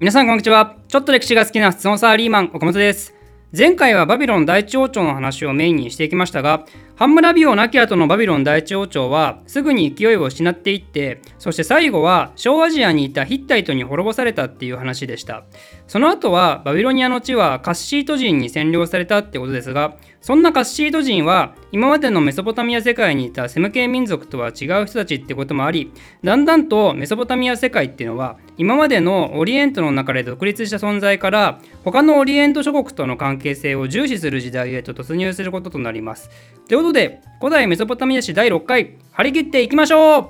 皆さんこんにちは。ちょっと歴史が好きな質問サーリーマン岡本です。前回はバビロン第一王朝の話をメインにしていきましたがハンムラビ王亡き後のバビロン第一王朝はすぐに勢いを失っていってそして最後は小アジアにいたヒッタイトに滅ぼされたっていう話でした。その後はバビロニアの地はカッシート人に占領されたってことですがそんなカッシート人は今までのメソポタミア世界にいたセム系民族とは違う人たちってこともありだんだんとメソポタミア世界っていうのは今までのオリエントの中で独立した存在から他のオリエント諸国との関係性を重視する時代へと突入することとなります。ということで古代メソポタミア史第6回張り切っていきましょう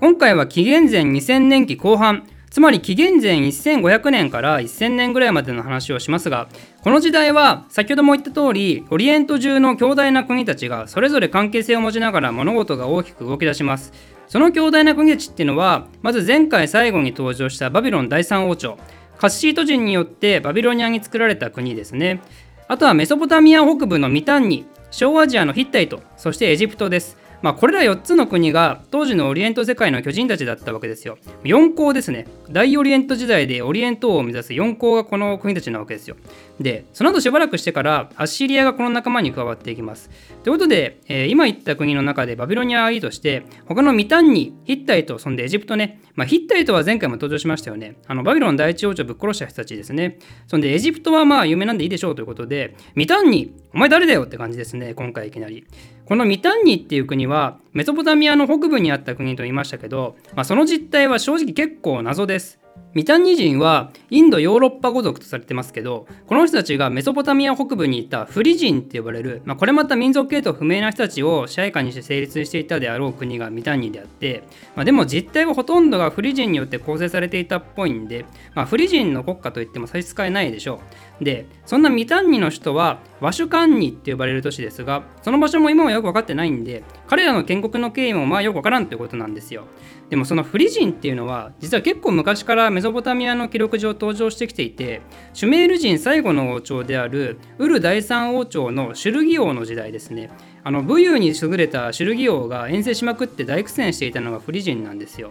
今回は紀元前2000年期後半つまり紀元前1500年から1000年ぐらいまでの話をしますがこの時代は先ほども言った通りオリエント中の強大な国たちがそれぞれ関係性を持ちながら物事が大きく動き出します。その強大な国たちっていうのはまず前回最後に登場したバビロン第三王朝カッシート人によってバビロニアに作られた国ですね。あとはメソポタミア北部のミタンニ小アジアのヒッタイトそしてエジプトです。まあ、これら4つの国が当時のオリエント世界の巨人たちだったわけですよ。4皇ですね。大オリエント時代でオリエント王を目指す4皇がこの国たちなわけですよ。で、その後しばらくしてからアッシリアがこの仲間に加わっていきます。ということで、えー、今言った国の中でバビロニアはいいとして、他のミタンニ、ヒッタイト、そんでエジプトね。まあ、ヒッタイトは前回も登場しましたよね。あのバビロン第一王朝ぶっ殺した人たちですね。そんでエジプトはまあ有名なんでいいでしょうということで、ミタンニ、お前誰だよって感じですね、今回いきなり。このミタンニっていう国はメソポタミアの北部にあった国と言いましたけど、まあ、その実態は正直結構謎です。ミタンニ人はインドヨーロッパ語族とされてますけどこの人たちがメソポタミア北部にいたフリ人って呼ばれる、まあ、これまた民族系統不明な人たちを支配下にして成立していたであろう国がミタンニであって、まあ、でも実態はほとんどがフリ人によって構成されていたっぽいんで、まあ、フリ人の国家といっても差し支えないでしょうでそんなミタンニの首都はワシュカンニって呼ばれる都市ですがその場所も今はよく分かってないんで彼らの建国の経緯もまあよく分からんってことなんですよ。でもそのフリ人っていうのは実は結構昔からメソポタミアの記録上登場してきていてシュメール人最後の王朝であるウル第三王朝のシュルギ王の時代ですね。あの武勇に優れたシュルギ王が遠征しまくって大苦戦していたのがフリ人なんですよ。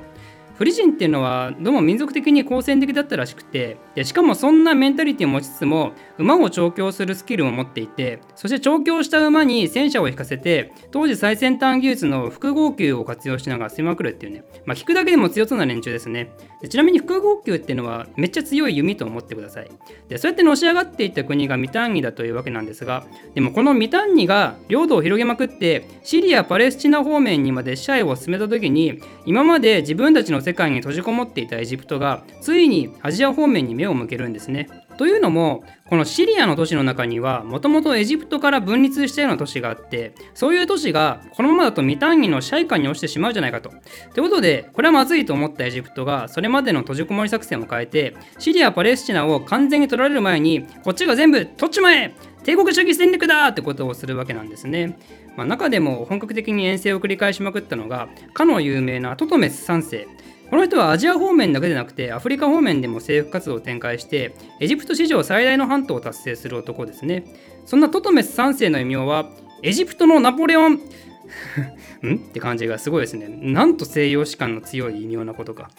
フリ人っていうのはどうも民族的に好戦的だったらしくてでしかもそんなメンタリティを持ちつつも馬を調教するスキルを持っていてそして調教した馬に戦車を引かせて当時最先端技術の複合球を活用しながら攻めまくるっていうね、まあ、聞くだけでも強そうな連中ですね。でちなみに複合球っていうのはめっちゃ強い弓と思ってください。でそうやってのし上がっていった国がミタンニだというわけなんですがでもこのミタンニが領土を広げまくってシリア・パレスチナ方面にまで支配を進めた時に今まで自分たちの世界に閉じこもっていたエジプトがついにアジア方面に目を向けるんですね。というのもこのシリアの都市の中にはもともとエジプトから分立したような都市があってそういう都市がこのままだと未単位の支配下に落ちてしまうじゃないかと。ということでこれはまずいと思ったエジプトがそれまでの閉じこもり作戦を変えてシリア・パレスチナを完全に取られる前にこっちが全部取っちまえ帝国主義戦略だってことをするわけなんですね。まあ、中でも本格的に遠征を繰り返しまくったのがかの有名なトトメス3世この人はアジア方面だけでなくてアフリカ方面でも政府活動を展開してエジプト史上最大の半島を達成する男ですね。そんなトトメス3世の異名はエジプトのナポレオン。ん？って感じがすごいですね。なんと西洋史観の強い異名なことか。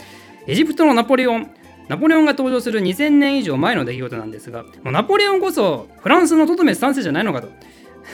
エジプトのナポレオン。ナポレオンが登場する2000年以上前の出来事なんですがもうナポレオンこそフランスのトトメス3世じゃないのかと。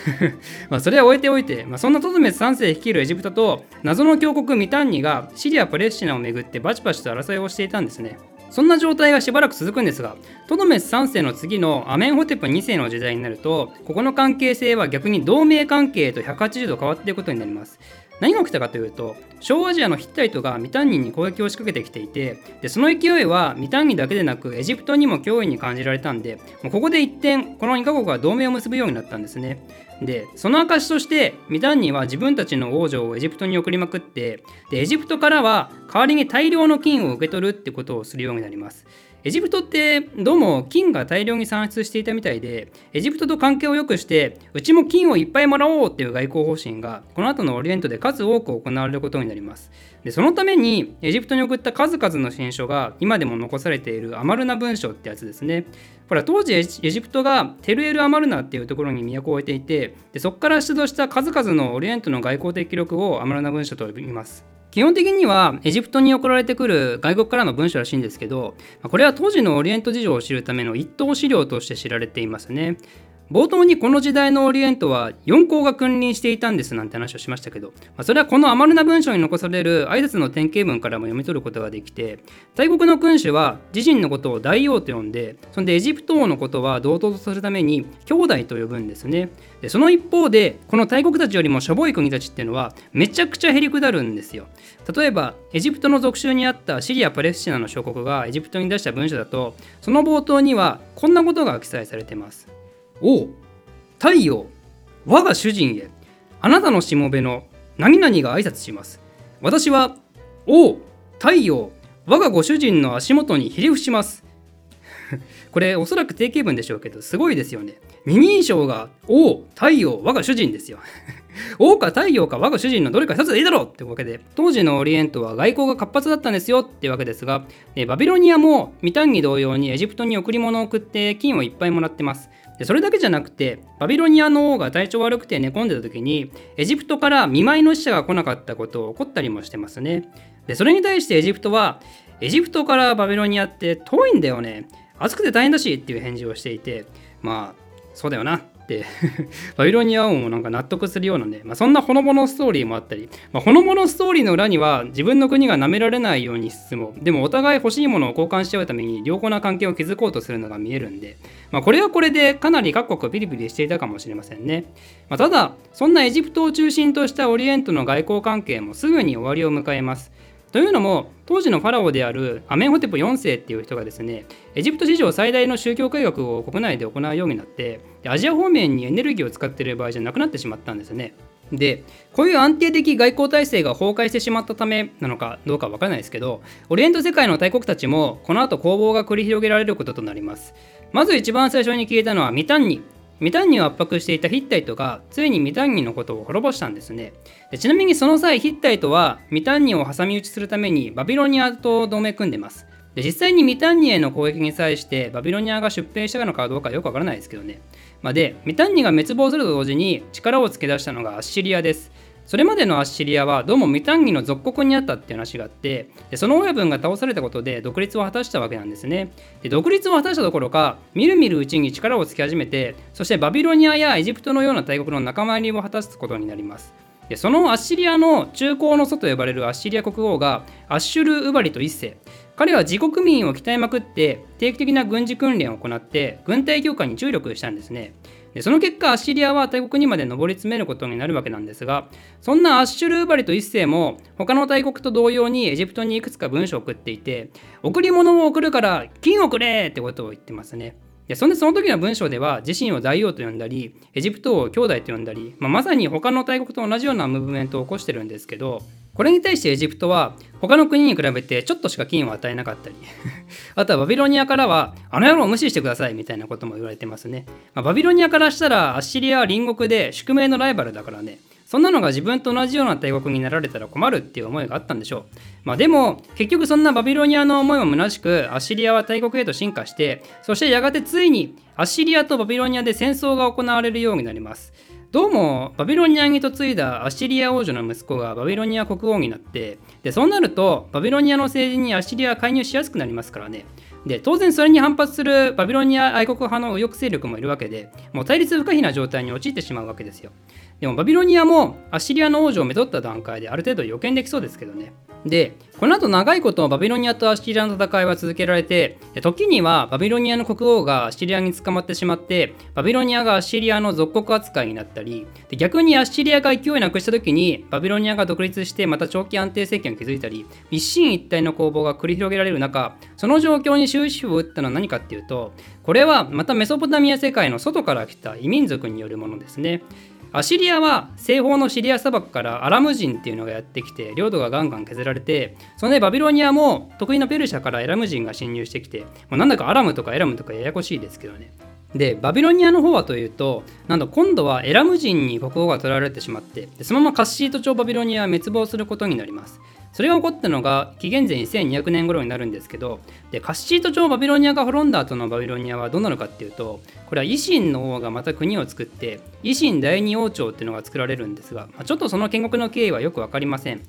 まあそれは置いておいて、まあ、そんなトドメス3世率いるエジプトと謎の強国ミタンニがシリア・パレスチナをめぐってバチバチと争いをしていたんですね。そんな状態がしばらく続くんですが、トドメス3世の次のアメンホテプ2世の時代になると、ここの関係性は逆に同盟関係へと180度変わっていくことになります。何が起きたかというと小アジアのヒッタイトがミタンニに攻撃を仕掛けてきていてでその勢いはミタンニだけでなくエジプトにも脅威に感じられたんでもうここで一転この2カ国は同盟を結ぶようになったんですね。でその証としてミタンニは自分たちの王女をエジプトに送りまくってでエジプトからは代わりに大量の金を受け取るってことをするようになります。エジプトってどうも金が大量に産出していたみたいでエジプトと関係を良くしてうちも金をいっぱいもらおうっていう外交方針がこの後のオリエントで数多く行われることになります。でそのためにエジプトに送った数々の新書が今でも残されているアマルナ文書ってやつですね。ほら当時エジプトがテルエル・アマルナっていうところに都を置いていてでそこから出土した数々のオリエントの外交的記録をアマルナ文書と呼びます。基本的にはエジプトに送られてくる外国からの文書らしいんですけどこれは当時のオリエント事情を知るための一等資料として知られていますね。冒頭にこの時代のオリエントは4校が君臨していたんですなんて話をしましたけど、まあ、それはこのアマルな文章に残される挨拶の典型文からも読み取ることができて大国の君主は自身のことを大王と呼んでそんでエジプト王のことは同等とするために兄弟と呼ぶんですね。でその一方でこの大国たちよりもしょぼい国たちっていうのはめちゃくちゃへりくだるんですよ。例えばエジプトの属州にあったシリア・パレスチナの小国がエジプトに出した文書だとその冒頭にはこんなことが記載されてます。お太陽。我が主人へ。あなたのしもべの。何々が挨拶します。私はお太陽。我がご主人の足元にひれ伏します。これおそらく定型文でしょうけどすごいですよね。二人称が王太陽。我が主人ですよ。王か太陽か我が主人のどれか一つでいいだろうってわけで当時のオリエントは外交が活発だったんですよ。ってわけですがバビロニアもミタンギ同様にエジプトに贈り物を送って金をいっぱいもらってます。でそれだけじゃなくてバビロニアの王が体調悪くて寝込んでた時にエジプトから見舞いの使者が来なかったことを怒ったりもしてますね。でそれに対してエジプトはエジプトからバビロニアって遠いんだよね。暑くて大変だしっていう返事をしていてまあそうだよな。って。バビロニア王もなんか納得するようなね、まあ、そんなほのぼのストーリーもあったり、まあ、ほのぼのストーリーの裏には自分の国が舐められないようにしつつもでもお互い欲しいものを交換し合うために良好な関係を築こうとするのが見えるんで、まあ、これはこれでかなり各国ピリピリしていたかもしれませんね、まあ、ただそんなエジプトを中心としたオリエントの外交関係もすぐに終わりを迎えます。というのも当時のファラオであるアメンホテプ4世っていう人がですねエジプト史上最大の宗教改革を国内で行うようになってでアジア方面にエネルギーを使っている場合じゃなくなってしまったんですね。でこういう安定的外交体制が崩壊してしまったためなのかどうかわからないですけどオリエント世界の大国たちもこの後攻防が繰り広げられることとなります。まず一番最初に消えたのはミタンニ。ミタンニを圧迫していたヒッタイトがついにミタンニのことを滅ぼしたんですね。でちなみにその際ヒッタイトはミタンニを挟み撃ちするためにバビロニアと同盟組んでます。で実際にミタンニへの攻撃に際してバビロニアが出兵したのかどうかよくわからないですけどね、ま、でミタンニが滅亡すると同時に力をつけ出したのがアッシリアです。それまでのアッシリアはどうもミタンギの属国にあったっていう話があってでその親分が倒されたことで独立を果たしたわけなんですね。で独立を果たしたどころかみるみるうちに力をつけ始めてそしてバビロニアやエジプトのような大国の仲間入りを果たすことになります。でそのアッシリアの中高の祖と呼ばれるアッシリア国王がアッシュル・ウバリと一世。彼は自国民を鍛えまくって定期的な軍事訓練を行って軍隊強化に注力したんですね。でその結果アッシリアは大国にまで上り詰めることになるわけなんですがそんなアッシュルーバリと一世も他の大国と同様にエジプトにいくつか文書を送っていて贈り物を送るから金をくれってことを言ってますね。でそんでその時の文章では自身を大王と呼んだりエジプトを兄弟と呼んだり、まあ、まさに他の大国と同じようなムーブメントを起こしてるんですけどこれに対してエジプトは他の国に比べてちょっとしか金を与えなかったり あとはバビロニアからはあの野郎を無視してくださいみたいなことも言われてますね、まあ、バビロニアからしたらアッシリアは隣国で宿命のライバルだからねそんなのが自分と同じような大国になられたら困るっていう思いがあったんでしょう。まあでも結局そんなバビロニアの思いも虚しくアッシリアは大国へと進化してそしてやがてついにアッシリアとバビロニアで戦争が行われるようになります。どうもバビロニアに嫁いだアッシリア王女の息子がバビロニア国王になってでそうなるとバビロニアの政治にアッシリアは介入しやすくなりますからね。で当然それに反発するバビロニア愛国派の右翼勢力もいるわけでもう対立不可避な状態に陥ってしまうわけですよ。でもバビロニアもアッシリアの王女をめとった段階である程度予見できそうですけどね。でこの後長いことバビロニアとアッシリアの戦いは続けられて時にはバビロニアの国王がアッシリアに捕まってしまってバビロニアがアッシリアの属国扱いになったりで逆にアッシリアが勢いなくした時にバビロニアが独立してまた長期安定政権を築いたり一進一退の攻防が繰り広げられる中その状況に終止符を打ったのは何かっていうとこれはまたメソポタミア世界の外から来た異民族によるものですね。アシリアは西方のシリア砂漠からアラム人っていうのがやってきて領土がガンガン削られてそのねバビロニアも得意のペルシャからエラム人が侵入してきてもうなんだかアラムとかエラムとかややこしいですけどね。でバビロニアの方はというとなんと今度はエラム人に国王が取られてしまってそのままカッシート朝バビロニアは滅亡することになります。それが起こったのが紀元前1200年頃になるんですけどでカッシート朝バビロニアが滅んだ後のバビロニアはどうなるかっていうとこれは維新の王がまた国を作って維新第二王朝っていうのが作られるんですが、まあ、ちょっとその建国の経緯はよく分かりません。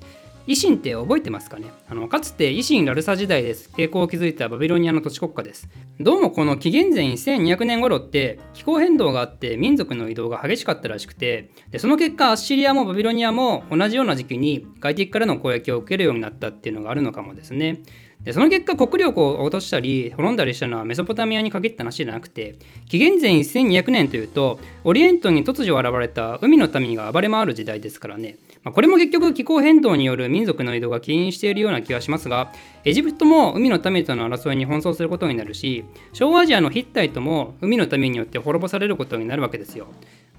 維新って覚えてますかね？あのかつて維新ラルサ時代です。栄光を築いたバビロニアの土地国家です。どうもこの紀元前1200年頃って気候変動があって民族の移動が激しかったらしくてでその結果アッシリアもバビロニアも同じような時期に外敵からの攻撃を受けるようになったっていうのがあるのかもですね。でその結果国力を落としたり滅んだりしたのはメソポタミアに限った話じゃなくて紀元前1200年というとオリエントに突如現れた海の民が暴れ回る時代ですからね、まあ、これも結局気候変動による民族の移動が起因しているような気がしますがエジプトも海の民との争いに奔走することになるし小アジアのヒッタイトも海の民によって滅ぼされることになるわけですよ。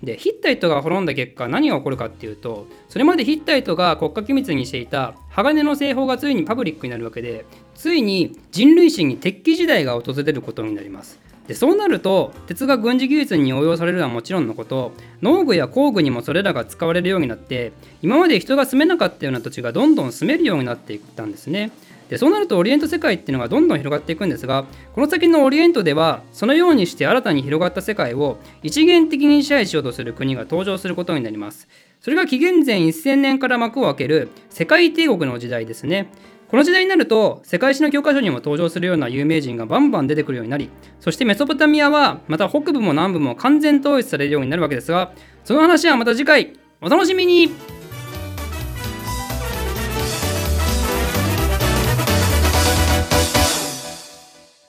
でヒッタイトが滅んだ結果何が起こるかっていうとそれまでヒッタイトが国家機密にしていた鋼の製法がついにパブリックになるわけでついに人類史に鉄器時代が訪れることになります。でそうなると鉄が軍事技術に応用されるのはもちろんのこと農具や工具にもそれらが使われるようになって今まで人が住めなかったような土地がどんどん住めるようになっていったんですね。でそうなるとオリエント世界っていうのがどんどん広がっていくんですがこの先のオリエントではそのようにして新たに広がった世界を一元的に支配しようとする国が登場することになります。それが紀元前1000年から幕を開ける世界帝国の時代ですね。この時代になると世界史の教科書にも登場するような有名人がバンバン出てくるようになりそしてメソポタミアはまた北部も南部も完全統一されるようになるわけですがその話はまた次回。お楽しみに。